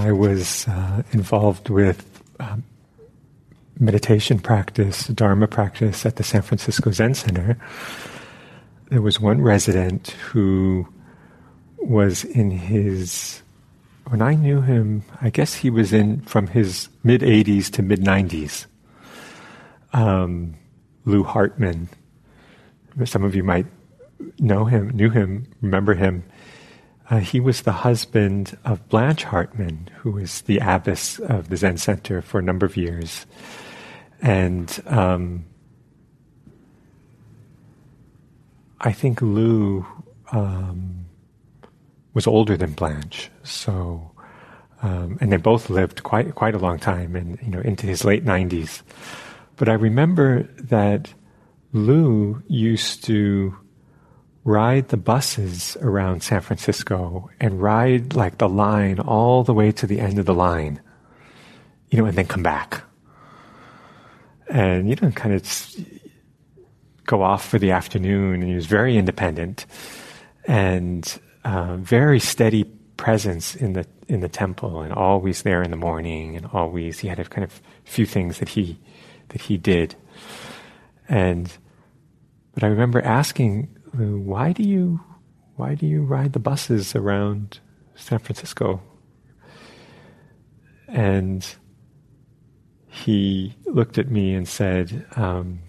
I was uh, involved with um, meditation practice, Dharma practice at the San Francisco Zen Center, there was one resident who was in his, when I knew him, I guess he was in from his mid 80s to mid 90s. Um, Lou Hartman. Some of you might know him, knew him, remember him. Uh, he was the husband of Blanche Hartman, who was the abbess of the Zen Center for a number of years. And um, I think Lou um, was older than Blanche, so um, and they both lived quite quite a long time, and you know into his late nineties. But I remember that Lou used to ride the buses around San Francisco and ride like the line all the way to the end of the line, you know, and then come back. And, you know, kind of go off for the afternoon. And he was very independent and uh, very steady presence in the in the temple and always there in the morning and always he had a kind of few things that he that he did and but I remember asking why do you why do you ride the buses around San Francisco? And he looked at me and said, um,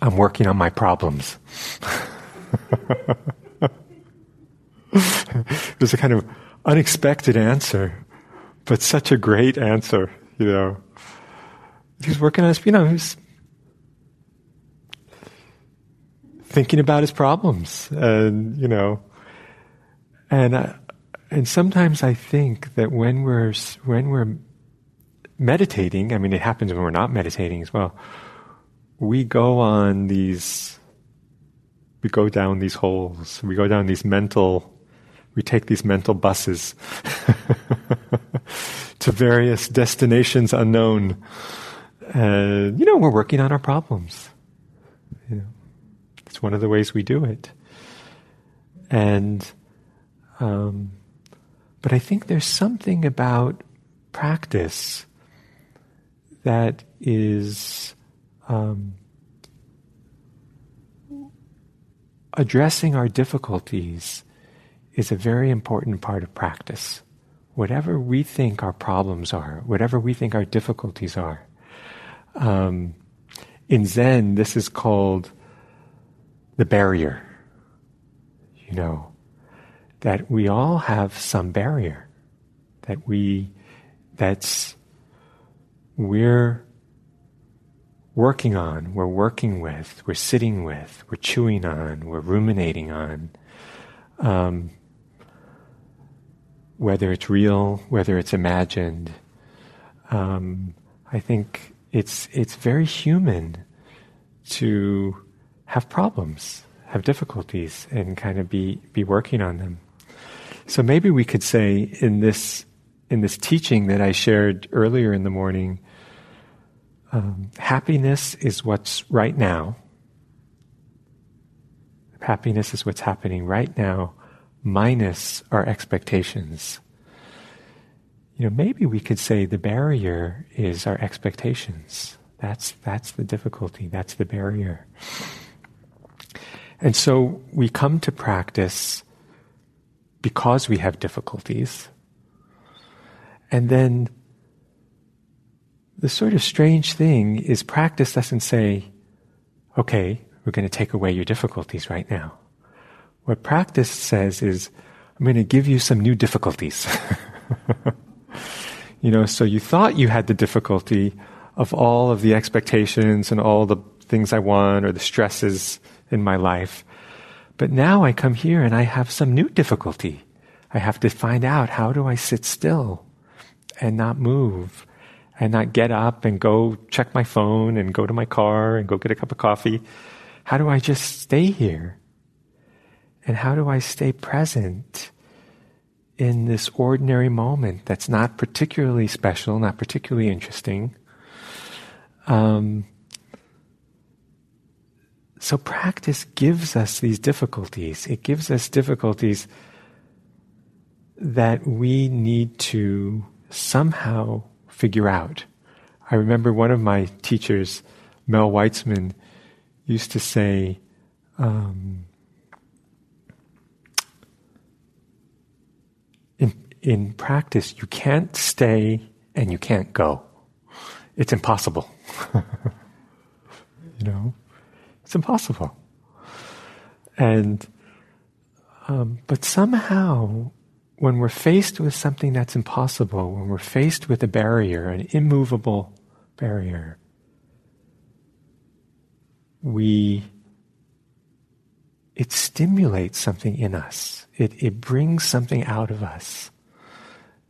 I'm working on my problems. it was a kind of unexpected answer, but such a great answer, you know. He's working on his, you know, he's thinking about his problems, and you know, and and sometimes I think that when we're when we're meditating, I mean, it happens when we're not meditating as well. We go on these, we go down these holes, we go down these mental, we take these mental buses to various destinations unknown. And, you know, we're working on our problems. You know. It's one of the ways we do it. And, um, but I think there's something about practice that is um, addressing our difficulties is a very important part of practice. Whatever we think our problems are, whatever we think our difficulties are. Um, in Zen, this is called the barrier. You know, that we all have some barrier that we, that's, we're working on, we're working with, we're sitting with, we're chewing on, we're ruminating on. Um, whether it's real, whether it's imagined, um, I think it's it's very human to have problems, have difficulties, and kind of be, be working on them. So maybe we could say in this, in this teaching that I shared earlier in the morning, um, happiness is what's right now. Happiness is what's happening right now, minus our expectations. You know, maybe we could say the barrier is our expectations. That's, that's the difficulty, that's the barrier. And so we come to practice because we have difficulties. And then the sort of strange thing is practice doesn't say, okay, we're going to take away your difficulties right now. What practice says is, I'm going to give you some new difficulties. you know, so you thought you had the difficulty of all of the expectations and all the things I want or the stresses in my life. But now I come here and I have some new difficulty. I have to find out how do I sit still? and not move and not get up and go check my phone and go to my car and go get a cup of coffee? How do I just stay here? And how do I stay present in this ordinary moment that's not particularly special, not particularly interesting? Um, so practice gives us these difficulties. It gives us difficulties that we need to somehow figure out. I remember one of my teachers, Mel Weitsman, used to say, um, in, in practice, you can't stay and you can't go. It's impossible. you know? It's impossible. And, um, but somehow, when we're faced with something that's impossible, when we're faced with a barrier, an immovable barrier, we, it stimulates something in us. It, it brings something out of us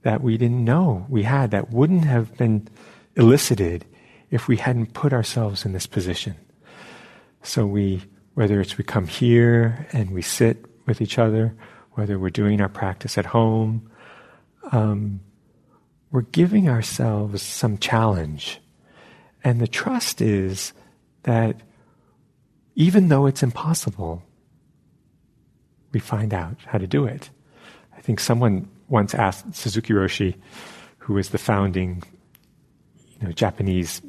that we didn't know we had, that wouldn't have been elicited if we hadn't put ourselves in this position. So we, whether it's we come here and we sit with each other, whether we're doing our practice at home, um, we're giving ourselves some challenge. And the trust is that even though it's impossible, we find out how to do it. I think someone once asked Suzuki Roshi, who was the founding, you know, Japanese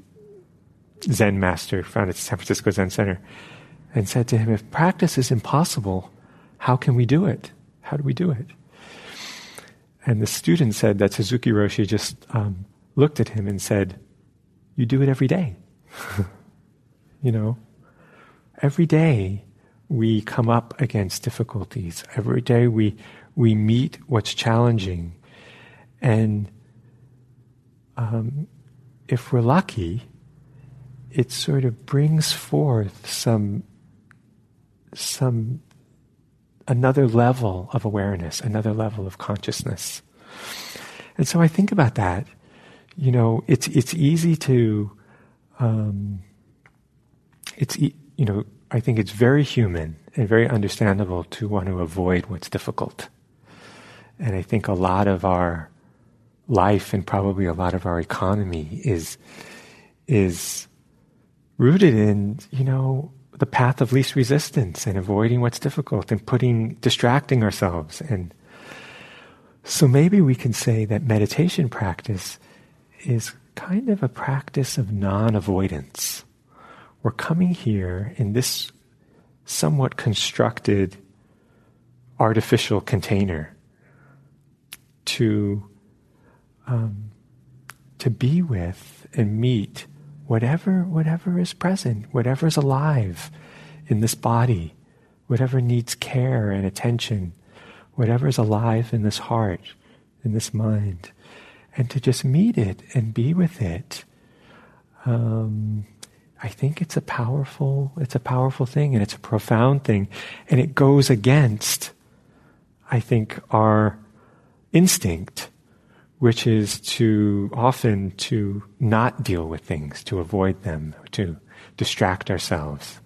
Zen master, founded San Francisco Zen Center, and said to him, If practice is impossible, how can we do it? How do we do it? And the student said that Suzuki Roshi just um, looked at him and said, You do it every day. you know? Every day we come up against difficulties. Every day we, we meet what's challenging. And um, if we're lucky, it sort of brings forth some some another level of awareness, another level of consciousness. And so I think about that. You know, it's it's easy to um, it's you know I think it's very human and very understandable to want to avoid what's difficult. And I think a lot of our life and probably a lot of our economy is is rooted in, you know, the path of least resistance and avoiding what's difficult and putting, distracting ourselves. And so maybe we can say that meditation practice is kind of a practice of non avoidance. We're coming here in this somewhat constructed artificial container to um, to be with and meet whatever, whatever is present, whatever is alive in this body, whatever needs care and attention, whatever is alive in this heart, in this mind, and to just meet it and be with it. Um, I think it's a powerful, it's a powerful thing, and it's a profound thing, and it goes against, I think, our instinct which is to often to not deal with things, to avoid them, to distract ourselves.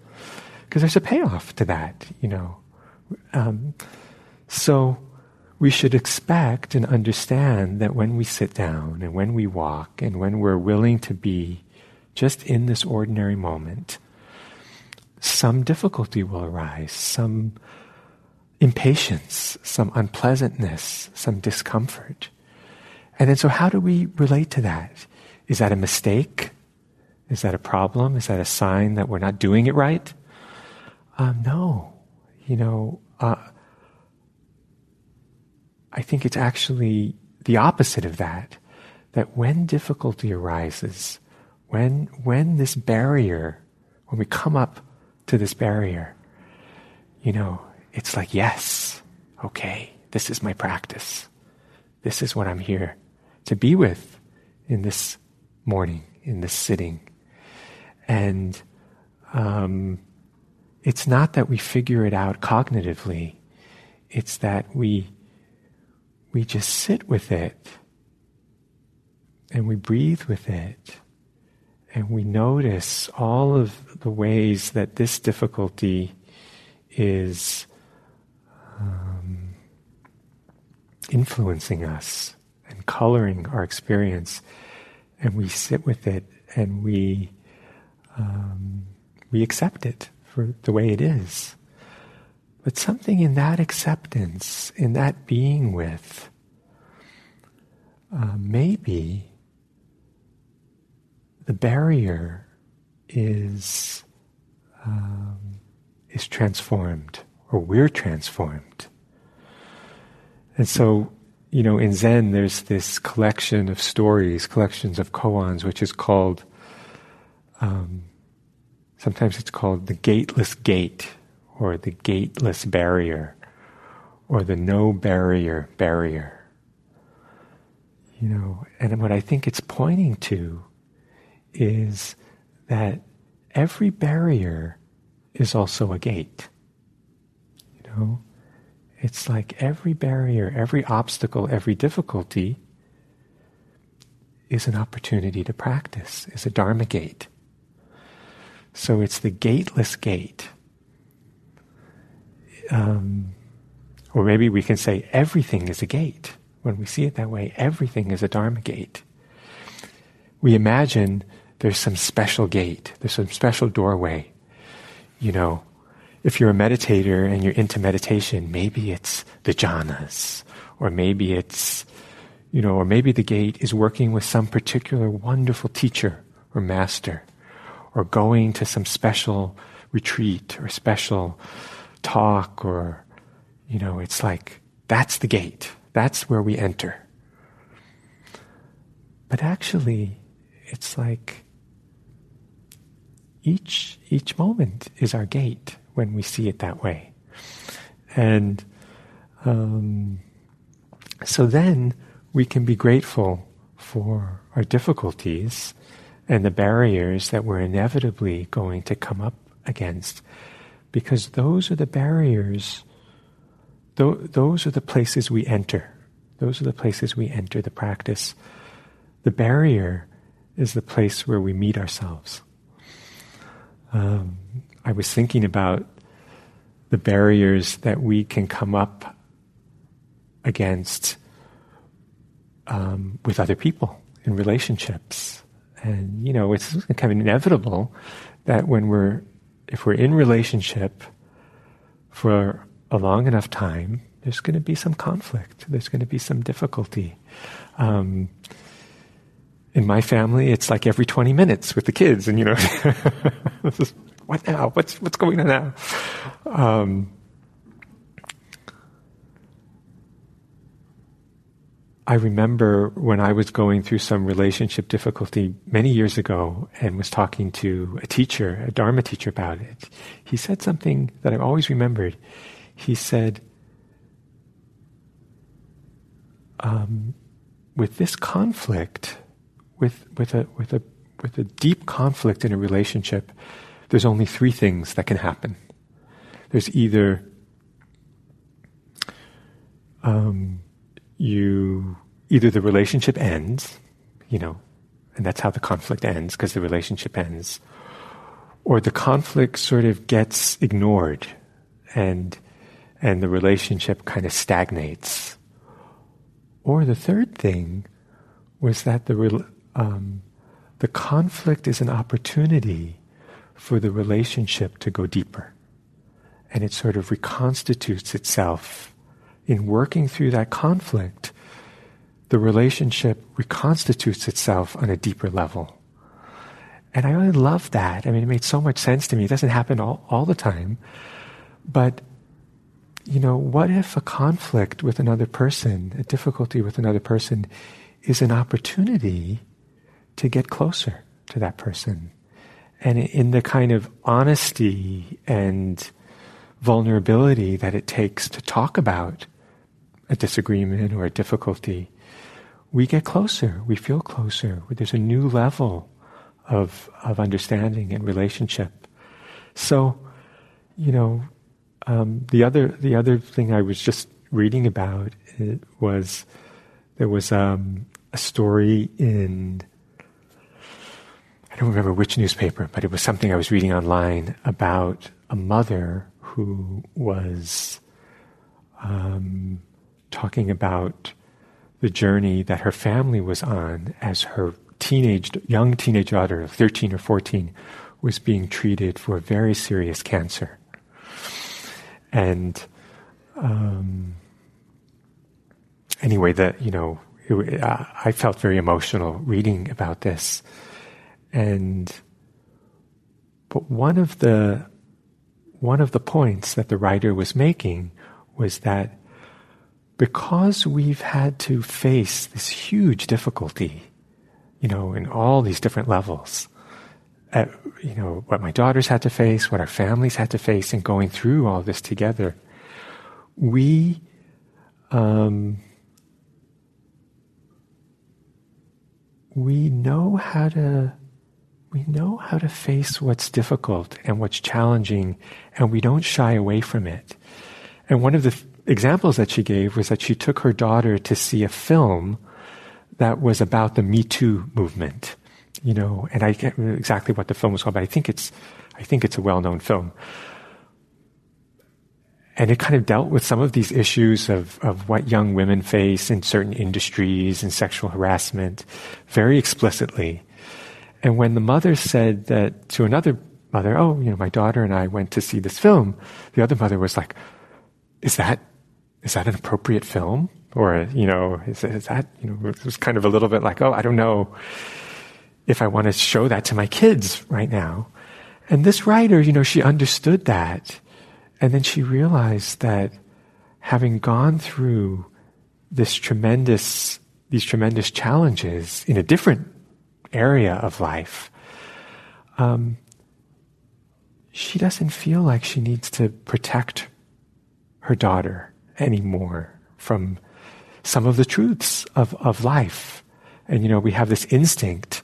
Because there's a payoff to that, you know. Um, so we should expect and understand that when we sit down and when we walk and when we're willing to be just in this ordinary moment, some difficulty will arise, some impatience, some unpleasantness, some discomfort. And then, so how do we relate to that? Is that a mistake? Is that a problem? Is that a sign that we're not doing it right? Um, no. You know, uh, I think it's actually the opposite of that. That when difficulty arises, when, when this barrier, when we come up to this barrier, you know, it's like, yes, okay, this is my practice. This is what I'm here to be with in this morning, in this sitting. And um, it's not that we figure it out cognitively, it's that we, we just sit with it and we breathe with it. And we notice all of the ways that this difficulty is um, influencing us coloring our experience. And we sit with it and we, um, we accept it for the way it is. But something in that acceptance, in that being with, uh, maybe the barrier is um, is transformed, or we're transformed. And so, you know, in Zen, there's this collection of stories, collections of koans, which is called. Um, sometimes it's called the gateless gate, or the gateless barrier, or the no barrier barrier. You know, and what I think it's pointing to is that every barrier is also a gate. You know, it's like every barrier, every obstacle, every difficulty is an opportunity to practice, is a Dharma gate. So it's the gateless gate. Um, or maybe we can say everything is a gate. When we see it that way, everything is a Dharma gate. We imagine there's some special gate, there's some special doorway. You know, if you're a meditator and you're into meditation, maybe it's the jhanas, or maybe it's, you know, or maybe the gate is working with some particular wonderful teacher or master, or going to some special retreat or special talk, or, you know, it's like, that's the gate. That's where we enter. But actually, it's like each each moment is our gate when we see it that way, and um, so then we can be grateful for our difficulties and the barriers that we're inevitably going to come up against, because those are the barriers. Th- those are the places we enter. Those are the places we enter the practice. The barrier is the place where we meet ourselves. Um, I was thinking about the barriers that we can come up against um, with other people in relationships. And, you know, it's kind of inevitable that when we're, if we're in relationship for a long enough time, there's going to be some conflict. There's going to be some difficulty. Um, in my family, it's like every 20 minutes with the kids, and you know, what now? What's what's going on now? Um, I remember when I was going through some relationship difficulty many years ago and was talking to a teacher, a Dharma teacher about it. He said something that I've always remembered. He said, um, with this conflict, with, with, a, with, a, with a deep conflict in a relationship, there's only three things that can happen. There's either um, you either the relationship ends, you know, and that's how the conflict ends because the relationship ends, or the conflict sort of gets ignored, and and the relationship kind of stagnates. Or the third thing was that the um, the conflict is an opportunity for the relationship to go deeper. And it sort of reconstitutes itself. In working through that conflict, the relationship reconstitutes itself on a deeper level. And I really love that. I mean, it made so much sense to me. It doesn't happen all, all the time. But, you know, what if a conflict with another person, a difficulty with another person, is an opportunity to get closer to that person. And in the kind of honesty and vulnerability that it takes to talk about a disagreement or a difficulty, we get closer, we feel closer. There's a new level of, of understanding and relationship. So, you know, um, the other the other thing I was just reading about was there was um, a story in, I don't remember which newspaper, but it was something I was reading online about a mother who was um, talking about the journey that her family was on as her teenage, young teenage daughter, 13 or 14, was being treated for very serious cancer. And um, anyway, that you know, it, uh, I felt very emotional reading about this, and but one of the one of the points that the writer was making was that because we've had to face this huge difficulty, you know, in all these different levels, at, you know, what my daughters had to face, what our families had to face, and going through all this together, we, um, we know how to we know how to face what's difficult and what's challenging, and we don't shy away from it. And one of the examples that she gave was that she took her daughter to see a film that was about the Me Too movement. You know, and I can't remember exactly what the film was called, but I think it's, I think it's a well-known film. And it kind of dealt with some of these issues of, of what young women face in certain industries and sexual harassment very explicitly. And when the mother said that to another mother, oh, you know, my daughter and I went to see this film, the other mother was like, is that is that an appropriate film? Or, you know, is, is that, you know, it was kind of a little bit like, oh, I don't know if I want to show that to my kids right now. And this writer, you know, she understood that. And then she realized that having gone through this tremendous, these tremendous challenges in a different area of life, um, she doesn't feel like she needs to protect her daughter anymore from some of the truths of, of life. And, you know, we have this instinct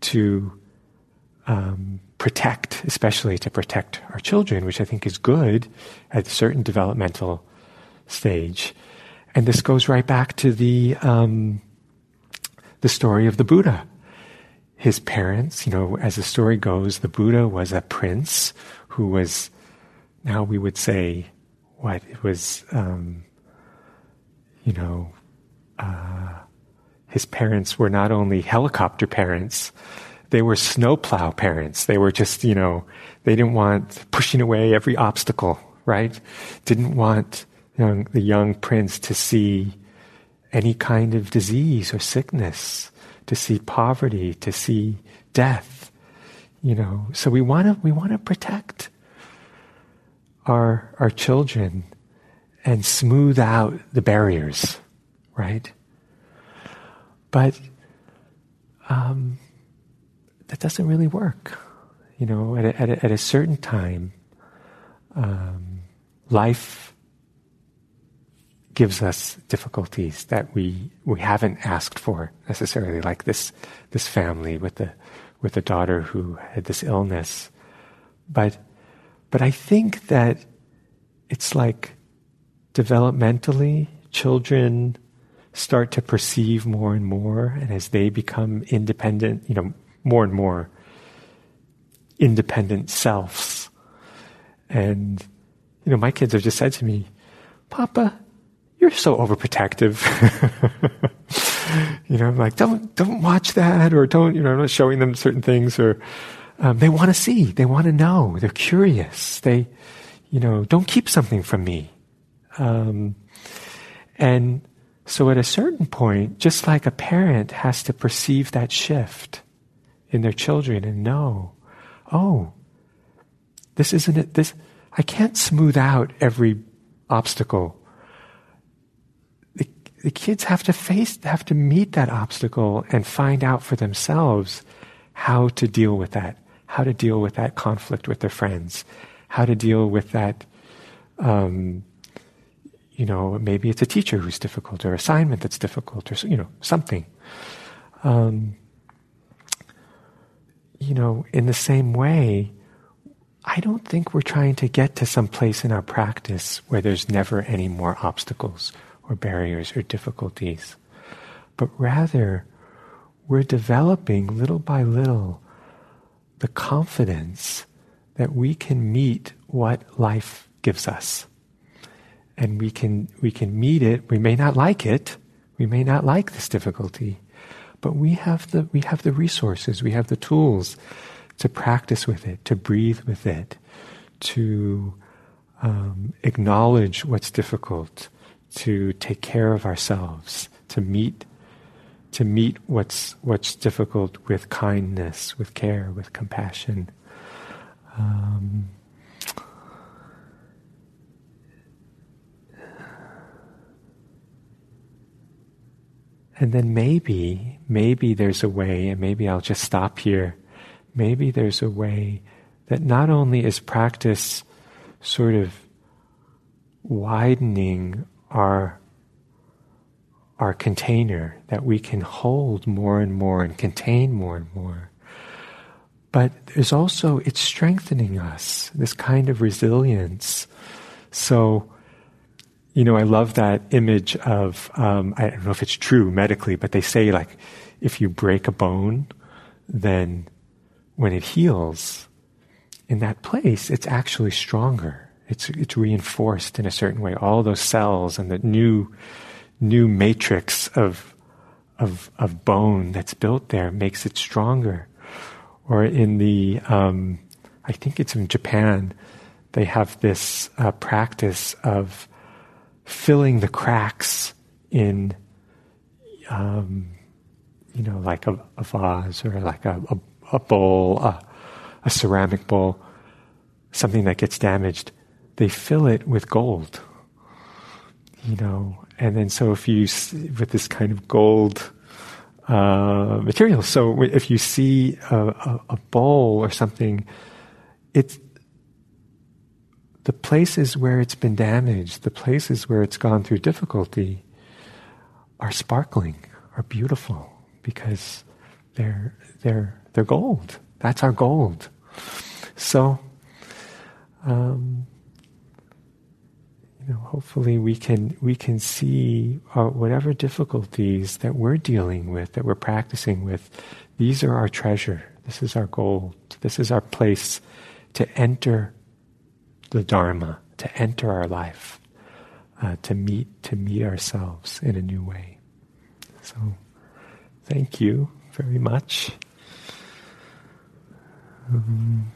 to um, protect, especially to protect our children, which I think is good at a certain developmental stage. And this goes right back to the, um, the story of the Buddha. His parents, you know, as the story goes, the Buddha was a prince who was, now we would say, what it was, um, you know, uh, his parents were not only helicopter parents, they were snowplow parents. They were just, you know, they didn't want pushing away every obstacle, right? Didn't want you know, the young prince to see any kind of disease or sickness, to see poverty, to see death, you know. So we want to we want to protect our, our children and smooth out the barriers, right? But um, that doesn't really work. You know, at a, at a, at a certain time, um, life gives us difficulties that we we haven't asked for necessarily, like this this family with the with the daughter who had this illness. But but I think that it's like developmentally, children start to perceive more and more, and as they become independent, you know, more and more independent selves. And, you know, my kids have just said to me, Papa, you're so overprotective. you know, I'm like, don't, don't watch that, or don't, you know, I'm not showing them certain things, or, um, they want to see, they want to know, they're curious. They, you know, don't keep something from me. Um, and so at a certain point, just like a parent has to perceive that shift in their children and know, oh, this isn't it, this, I can't smooth out every obstacle. The, kids have to face, have to meet that obstacle and find out for themselves how to deal with that how to deal with that conflict with their friends, how to deal with that. Um, you know, maybe it's a teacher who's difficult, or assignment that's difficult, or you know, something. Um, you know, in the same way, I don't think we're trying to get to some place in our practice where there's never any more obstacles or barriers or difficulties. but rather we're developing little by little the confidence that we can meet what life gives us. And we can, we can meet it. We may not like it. We may not like this difficulty, but we have the, we have the resources. We have the tools to practice with it, to breathe with it, to um, acknowledge what's difficult, to take care of ourselves, to meet to meet what's what's difficult with kindness, with care, with compassion. Um, and then maybe, maybe there's a way, and maybe I'll just stop here. Maybe there's a way that not only is practice sort of widening our our container that we can hold more and more and contain more and more. But there's also, it's strengthening us, this kind of resilience. So, you know, I love that image of, um, I don't know if it's true medically, but they say like, if you break a bone, then when it heals, in that place, it's actually stronger. It's, it's reinforced in a certain way. All those cells and the new new matrix of, of, of bone that's built there makes it stronger. Or in the, um, I think it's in Japan, they have this uh, practice of filling the cracks in, um, you know, like a, a, vase or like a, a, a bowl, a, a ceramic bowl, something that gets damaged. They fill it with gold, you know, and then so if you with this kind of gold uh, material, so if you see a, a, a bowl or something, it's the places where it's been damaged, the places where it's gone through difficulty, are sparkling, are beautiful because they're they're they're gold. That's our gold. So. Um, know, hopefully we can we can see uh, whatever difficulties that we're dealing with, that we're practicing with. These are our treasure. This is our gold. This is our place to enter the Dharma, to enter our life, uh, to meet to meet ourselves in a new way. So, thank you very much. Um,